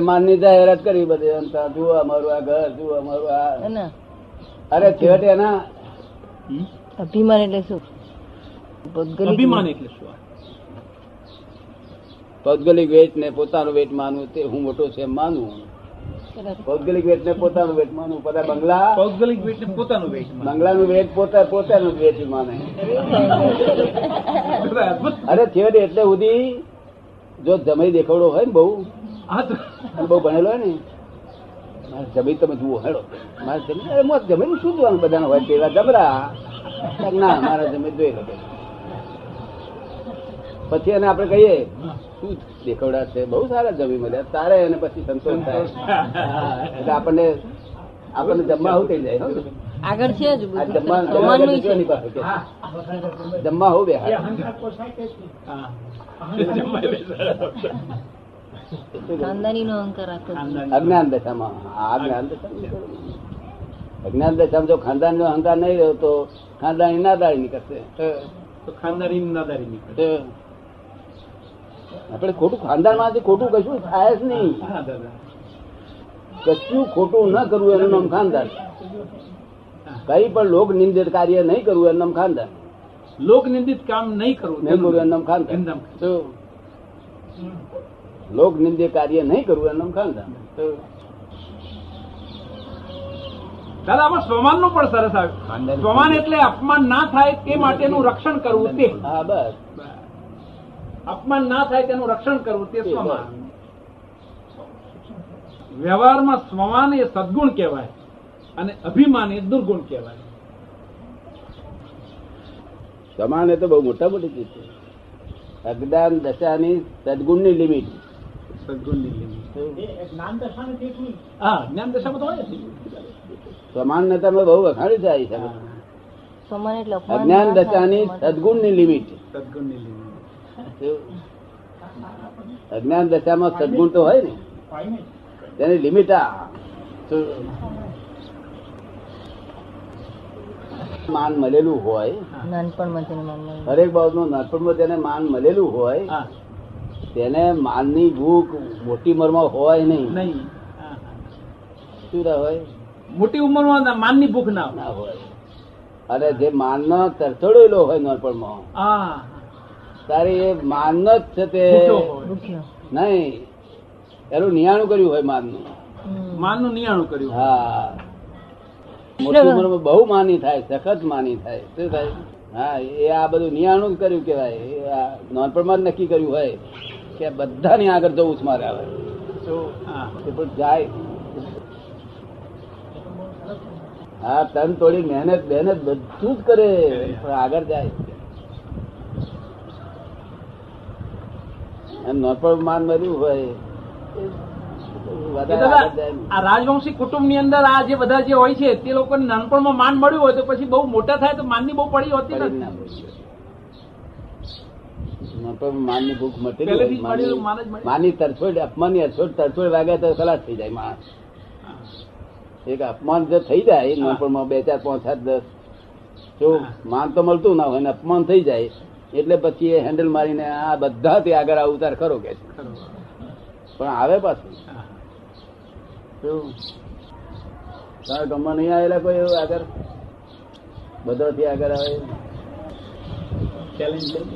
માનની જાહેરાત કરી બધી. અંત જુઓ અમારું આ ઘર જુઓ અમારું આ. અરે છેવટે એના અભિમાન એટલે શું? અભિમાન એટલે શું ભૌગોલિક વેટ ને પોતાનું વેટ માનવું તે હું મોટો છે માનવું ભૌગોલિક વેટ ને પોતાનું વેટ માનવું. બધા બંગલા ભૌગોલિક વેટ ને પોતાનું વેટ માને. બંગલાનું વેટ પોતા પોતાનું વેટ માને. અરે છેવટે એટલે સુધી જો જમાઈ દેખાડો હોય ને બહુ બહુ ભણેલો હોય ને. મારે જમીન તમે જુઓ હેડો. મારે જમીન મોત જમીન શું જોવાનું બધાને હોય પેલા જમરા ના મારા જમીન જોઈ લો પછી એને આપણે કહીએ શું દેખવડા છે? બહુ સારા જમી મળ્યા. તારે એને પછી સંતોષ થાય. એટલે આપણને આપણને જમવા આવું થઈ જાય. આગળ છે જ જમવા હોઉં બે. ખાનદાની નો અહંકાર. અજ્ઞાન દશામાં અજ્ઞાન દશામાં અજ્ઞાન દશામાં જો ખાનદાની નો અહંકાર નહીં રહ્યો તો ખાનદાની નાદારી નીકળશે. તો ખાનદાની નાદારી નીકળે આપણે ખોટું ખાનદાનમાંથી ખોટું કશું થાય જ નહીં. કશું ખોટું ન કરવું એનું નામ ખાનદાન. કઈ પણ લોક નિંદિત કાર્ય નહીં કરવું એનું નામ ખાનદાન. લોક નિંદિત કામ નહીં કરવું. નહીં કરવું એનું નામ ખાનદાન. લોક નિંદિત કાર્ય નહીં કરવું એનું ખાનદાન. દાદા આમાં સ્વમાનનું પણ સરસ આવ્યું સ્વમાન એટલે અપમાન ના થાય તે માટેનું રક્ષણ કરવું તે. હા બસ. અપમાન ના થાય તેનું રક્ષણ કરવું તે સ્વમાન. વ્યવહારમાં સ્વમાન એ સદગુણ કહેવાય અને અભિમાન એ દુર્ગુણ કહેવાય. સમાન એ તો બહુ મોટા મોટી ચીજ છે. અજ્ઞાન દશાની સદગુણની લિમિટ. સમાન બહુ વખાણી થાય છે અજ્ઞાન દશાની સદગુણની લિમિટ. સદગુણની લિમિટ. અજ્ઞાન દશામાં સદગુણ તો હોય ને. તેની લિમિટ આ. માન મળેલું હોય. નાનપણમાં. હરેક બાબતનું નાનપણમાં તેને માન મળેલું હોય હા. તેને માનની ભૂખ મોટી ઉંમરમાં હોય નહીં. શું હોય? મોટી ઉંમરમાં માનની ભૂખ ના હોય. ના હોય. અને જે માનનો તરતડેલો હોય નાનપણમાં તારે એ માનનો જ છે તે. નહીં. એનું નિયાણું કર્યું હોય માનનું. માનનું નિયાણું કર્યું હા. મોટી ઉંમરમાં બહુ માની થાય સખત માની થાય. શું થાય? હા એ આ બધું નિયાણું કર્યું કેવાય નાનપણમાં જ નક્કી કર્યું હોય. કે બધાની આગળ જવું જ મારે આવે પણ જાય. હા તન થોડી મહેનત મહેનત બધું જ કરે પણ આગળ જાય. માન મળ્યું હોય રાજવંશી કુટુંબની અંદર આ જે બધા જે હોય છે તે લોકોને નાનપણમાં માન મળ્યું હોય તો પછી બહુ મોટા થાય તો માનની બહુ પડી હોતી નથી. માનની ભૂખ મટી માન તરછોડ અપમાનની અછોડ તરછોડ વાગ્યા તો ખલાસ થઈ જાય માણસ. એક અપમાન જો થઈ જાય નાનપણમાં બે ચાર પાંચ સાત દસ જો માન તો મળતું ના હોય ને અપમાન થઈ જાય એટલે પછી એ હેન્ડલ મારીને આ બધા તે આગળ આ ઉતાર ખરો કે. પણ આવે પાછું. શું તારા ગમવા નહીં આવેલા કોઈ એવું આગળ? બધાથી આગળ આવે? શું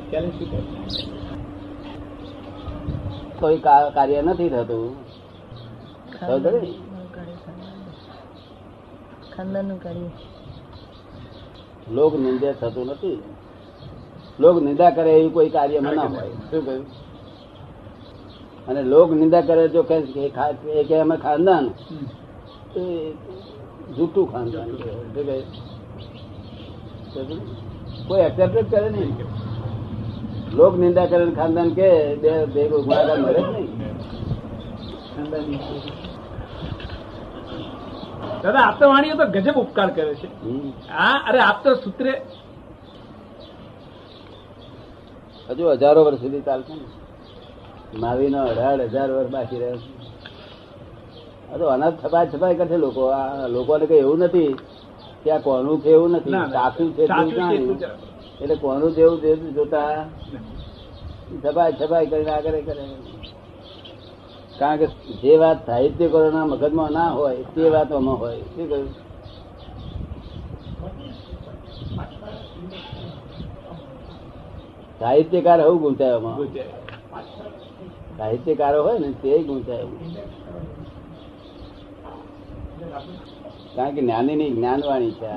કોઈ કાર્ય નથી થતું. ખાનદાનનું કાર્ય લોક નિંદા થતું નથી. લોક નિંદા કરે એવું કોઈ કાર્યમાં ના હોય. શું કહ્યું? અને લોક નિંદા કરે જો કે કે એ કે અમે ખાનદાન. જૂઠું ખાનદાન શું કહ્યું? કોઈ એક્સેપ્ટ જ કરે નહીં. લોક નિંદા કરે ખાનદાન કે બે બે ગુણાકાર મળે જ નહીં. દાદા આપ વાણીઓ તો ગજબ ઉપકાર કરે છે. હા અરે આપ તો સૂત્રે હજુ હજારો વર્ષ સુધી ચાલશે ને. માવીનો અઢાર હજાર વર્ષ બાકી રહ્યો છે. અનાથ તો અનાજ છપાય છપાય કરશે લોકો. આ લોકોને કઈ એવું નથી. કે આ કોનું છે એવું નથી. સાચું છે. એટલું કોનું છે એવું જોતા છપાય છપાય કરીને આગળ કરે કારણ કે જે વાત સાહિત્યકારોના મગજમાં ના હોય તે વાત આમાં હોય. શું કહ્યું? સાહિત્યકાર હું ગુંચાય આમાં. સાહિત્યકારો હોય ને તે ગુંચાય. કારણ કે જ્ઞાની ની જ્ઞાનવાણી છે.